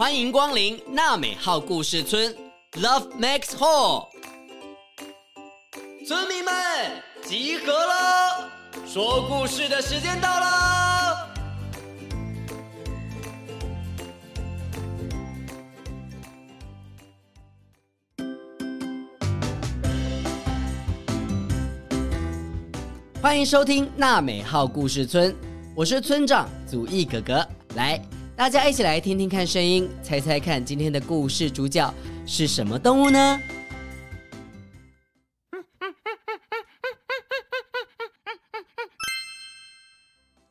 欢迎光临娜美号故事村，Love Max Hall。村民们集合了，说故事的时间到了。欢迎收听娜美号故事村，我是村长祖义哥哥。来，大家一起来听听看声音，猜猜看今天的故事主角是什么动物呢？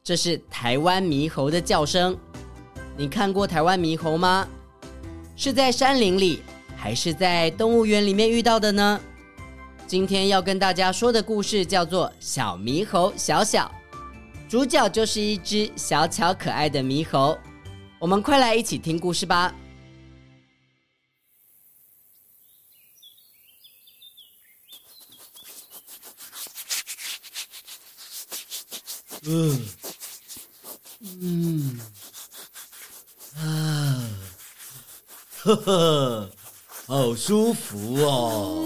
这是台湾猕猴的叫声。你看过台湾猕猴吗？是在山林里，还是在动物园里面遇到的呢？今天要跟大家说的故事叫做《小猕猴小小》，主角就是一只小巧可爱的猕猴。我们快来一起听故事吧。嗯嗯啊，呵呵，好舒服哦。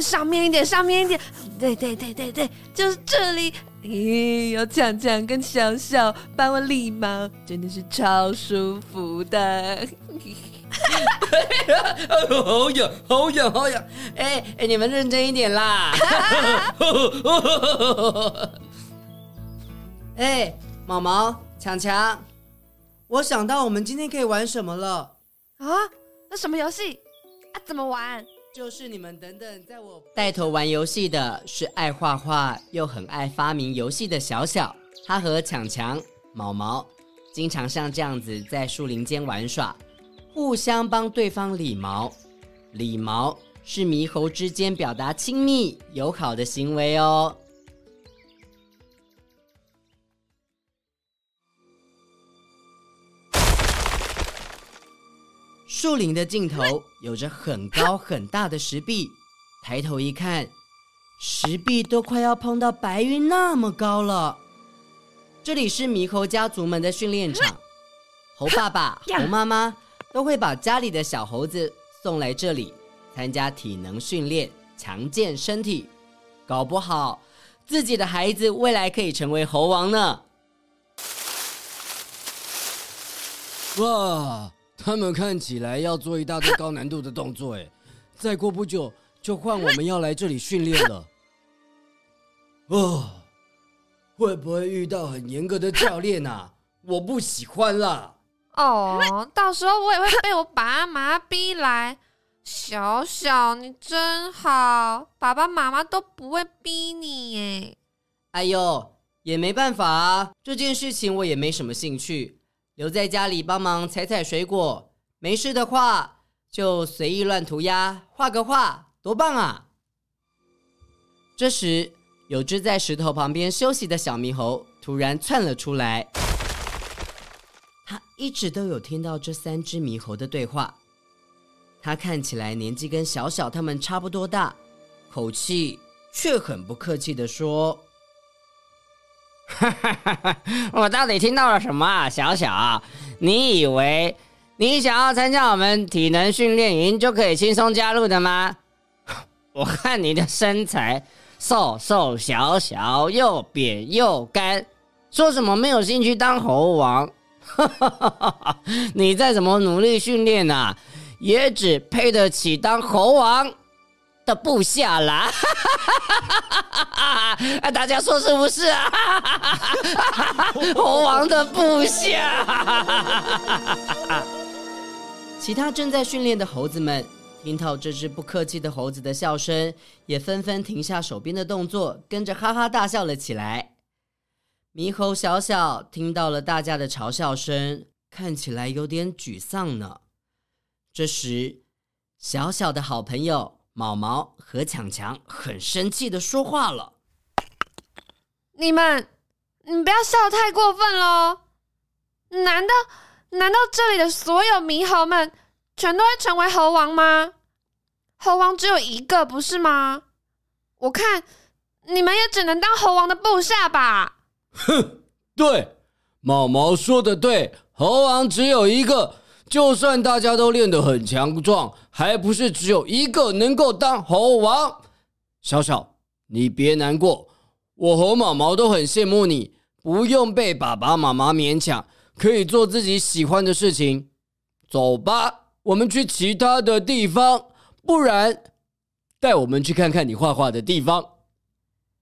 上面一点，上面一点，对对对对对，就是这里。咦，有强强跟小小帮我理毛，真的是超舒服的。好痒，好痒，好痒！哎哎，你们认真一点啦！哎，毛毛，强强，我想到我们今天可以玩什么了。啊？那什么游戏？啊？怎么玩？就是你们等等，在我带头玩游戏的是爱画画又很爱发明游戏的小小，他和强强、毛毛经常像这样子在树林间玩耍，互相帮对方理毛。理毛是猕猴之间表达亲密友好的行为哦。树林的尽头有着很高很大的石壁，抬头一看，石壁都快要碰到白云那么高了。这里是猕猴家族们的训练场，猴爸爸、猴妈妈都会把家里的小猴子送来这里参加体能训练，强健身体，搞不好自己的孩子未来可以成为猴王呢。哇！他们看起来要做一大堆高难度的动作，哎，再过不久就换我们要来这里训练了。哦，会不会遇到很严格的教练啊？我不喜欢啦。哦，到时候我也会被我爸妈逼来。小小，你真好，爸爸妈妈都不会逼你耶。哎呦，也没办法啊，这件事情我也没什么兴趣。留在家里帮忙采采水果，没事的话就随意乱涂鸦，画个画，多棒啊！这时，有只在石头旁边休息的小猕猴突然窜了出来。他一直都有听到这三只猕猴的对话。他看起来年纪跟小小他们差不多大，口气却很不客气地说。哈哈哈哈，我到底听到了什么啊？小小，你以为你想要参加我们体能训练营就可以轻松加入的吗？我看你的身材瘦瘦小小，又扁又干，说什么没有兴趣当猴王？哈哈哈哈，你再怎么努力训练啊，也只配得起当猴王的部下啦！啊，大家说是不是啊？猴王的部下。其他正在训练的猴子们听到这只不客气的猴子的笑声，也纷纷停下手边的动作，跟着哈哈大笑了起来。猕猴小小听到了大家的嘲笑声，看起来有点沮丧呢。这时，小小的好朋友。毛毛和强强很生气的说话了：“你们，你不要笑得太过分喽！难道难道这里的所有猕猴们全都会成为猴王吗？猴王只有一个，不是吗？我看你们也只能当猴王的部下吧。”哼，对，毛毛说的对，猴王只有一个。就算大家都练得很强壮，还不是只有一个能够当猴王。小小，你别难过，我和毛毛都很羡慕你，不用被爸爸妈妈勉强，可以做自己喜欢的事情。走吧，我们去其他的地方，不然带我们去看看你画画的地方。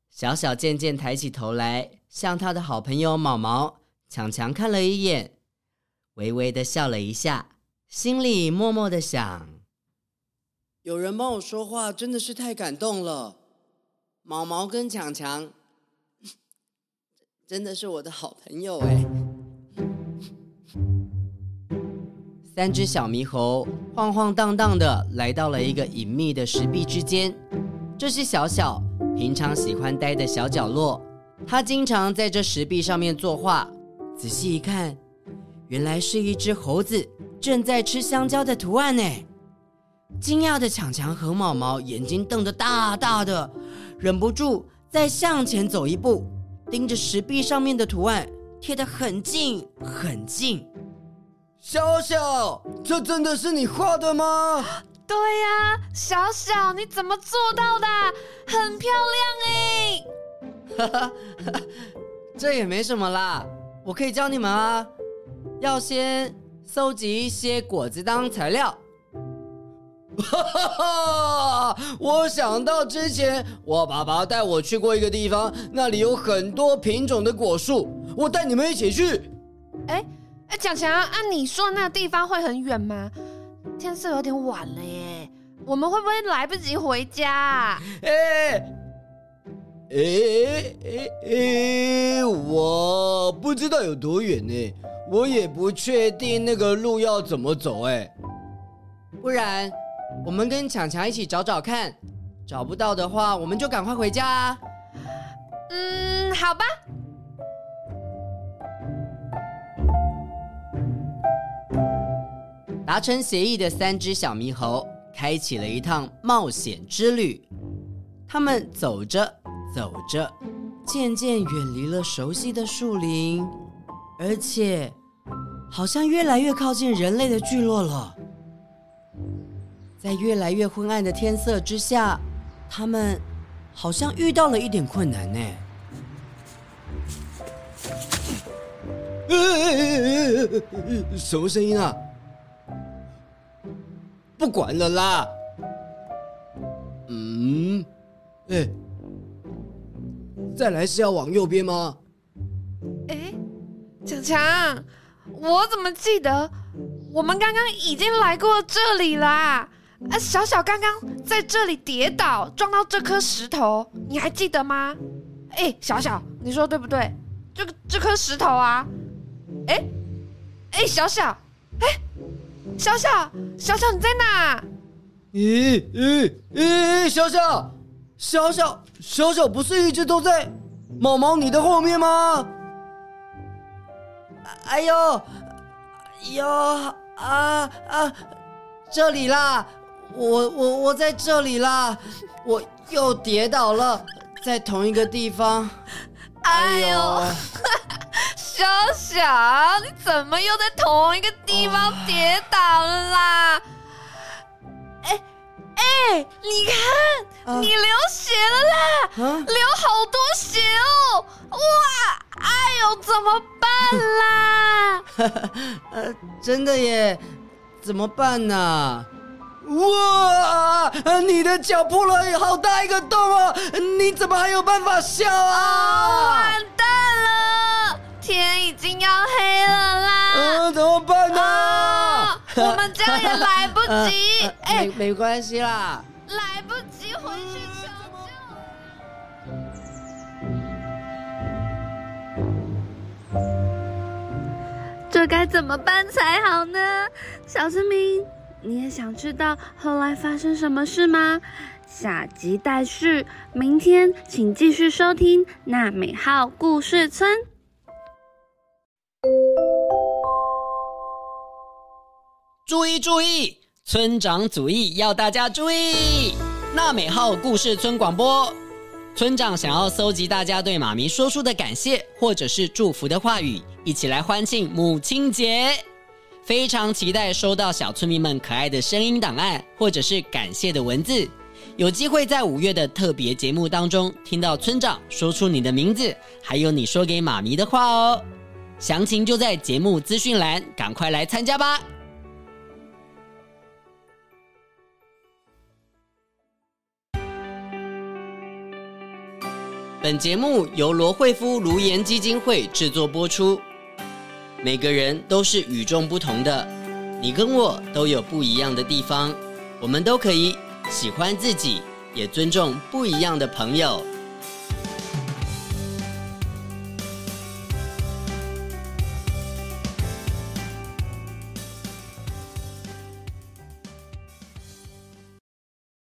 小小渐渐抬起头来，向他的好朋友毛毛、强强看了一眼，微微的笑了一下，心里默默的想：有人帮我说话，真的是太感动了。毛毛跟强强，真的是我的好朋友哎。三只小猕猴晃晃荡荡的来到了一个隐秘的石壁之间，这是小小。平常喜欢待的小角落，他经常在这石壁上面作画。仔细一看，原来是一只猴子正在吃香蕉的图案呢。惊讶的强强和毛毛眼睛瞪得大大的，忍不住再向前走一步，盯着石壁上面的图案，贴得很近很近。小小，这真的是你画的吗？对呀，小小，你怎么做到的？很漂亮哎！哈哈，这也没什么啦，我可以教你们啊。要先搜集一些果子当材料。哈哈哈！我想到之前我爸爸带我去过一个地方，那里有很多品种的果树，我带你们一起去。哎哎，强强，按你说的那个地方会很远吗？天色有点晚了耶，我们会不会来不及回家啊？哎哎哎哎，我不知道有多远呢，我也不确定那个路要怎么走哎。不然我们跟强强一起找找看，找不到的话，我们就赶快回家啊。嗯，好吧。达成协议的三只小猕猴开启了一趟冒险之旅。他们走着走着，渐渐远离了熟悉的树林，而且好像越来越靠近人类的聚落了。在越来越昏暗的天色之下，他们好像遇到了一点困难呢。什么声音啊？不管了啦。嗯，哎，再来是要往右边吗？哎，强强，我怎么记得我们刚刚已经来过这里啦？啊，小小刚刚在这里跌倒，撞到这颗石头，你还记得吗？哎，小小，你说对不对？这个这颗石头啊，哎，哎，小小，哎。小小，小小，你在哪？咦咦咦！小小，小小，小小，不是一直都在毛毛你的后面吗？哎呦，哎呦啊啊！这里啦，我我我在这里啦，我又跌倒了，在同一个地方。哎呦！哎 小小，你怎么又在同一个地方跌倒了啦？哎哎，你看，啊、你流血了啦，啊、流好多血哦！哇，哎呦，怎么办啦？呃，真的耶，怎么办呢？哇，你的脚破了好大一个洞哦！你怎么还有办法笑啊？哦、完蛋了！天已经要黑了啦！嗯，怎么办呢？哦，我们这样也来不及。哎，没没关系啦，来不及回去求救。这该怎么办才好呢？小市民，你也想知道后来发生什么事吗？下集待续，明天请继续收听娜美号故事村。注意注意！村长祖义要大家注意！娜美号故事村广播，村长想要搜集大家对妈咪说出的感谢或者是祝福的话语，一起来欢庆母亲节。非常期待收到小村民们可爱的声音档案，或者是感谢的文字。有机会在五月的特别节目当中听到村长说出你的名字，还有你说给妈咪的话哦。详情就在节目资讯栏，赶快来参加吧！本节目由罗慧夫卢颜基金会制作播出。每个人都是与众不同的，你跟我都有不一样的地方，我们都可以喜欢自己，也尊重不一样的朋友。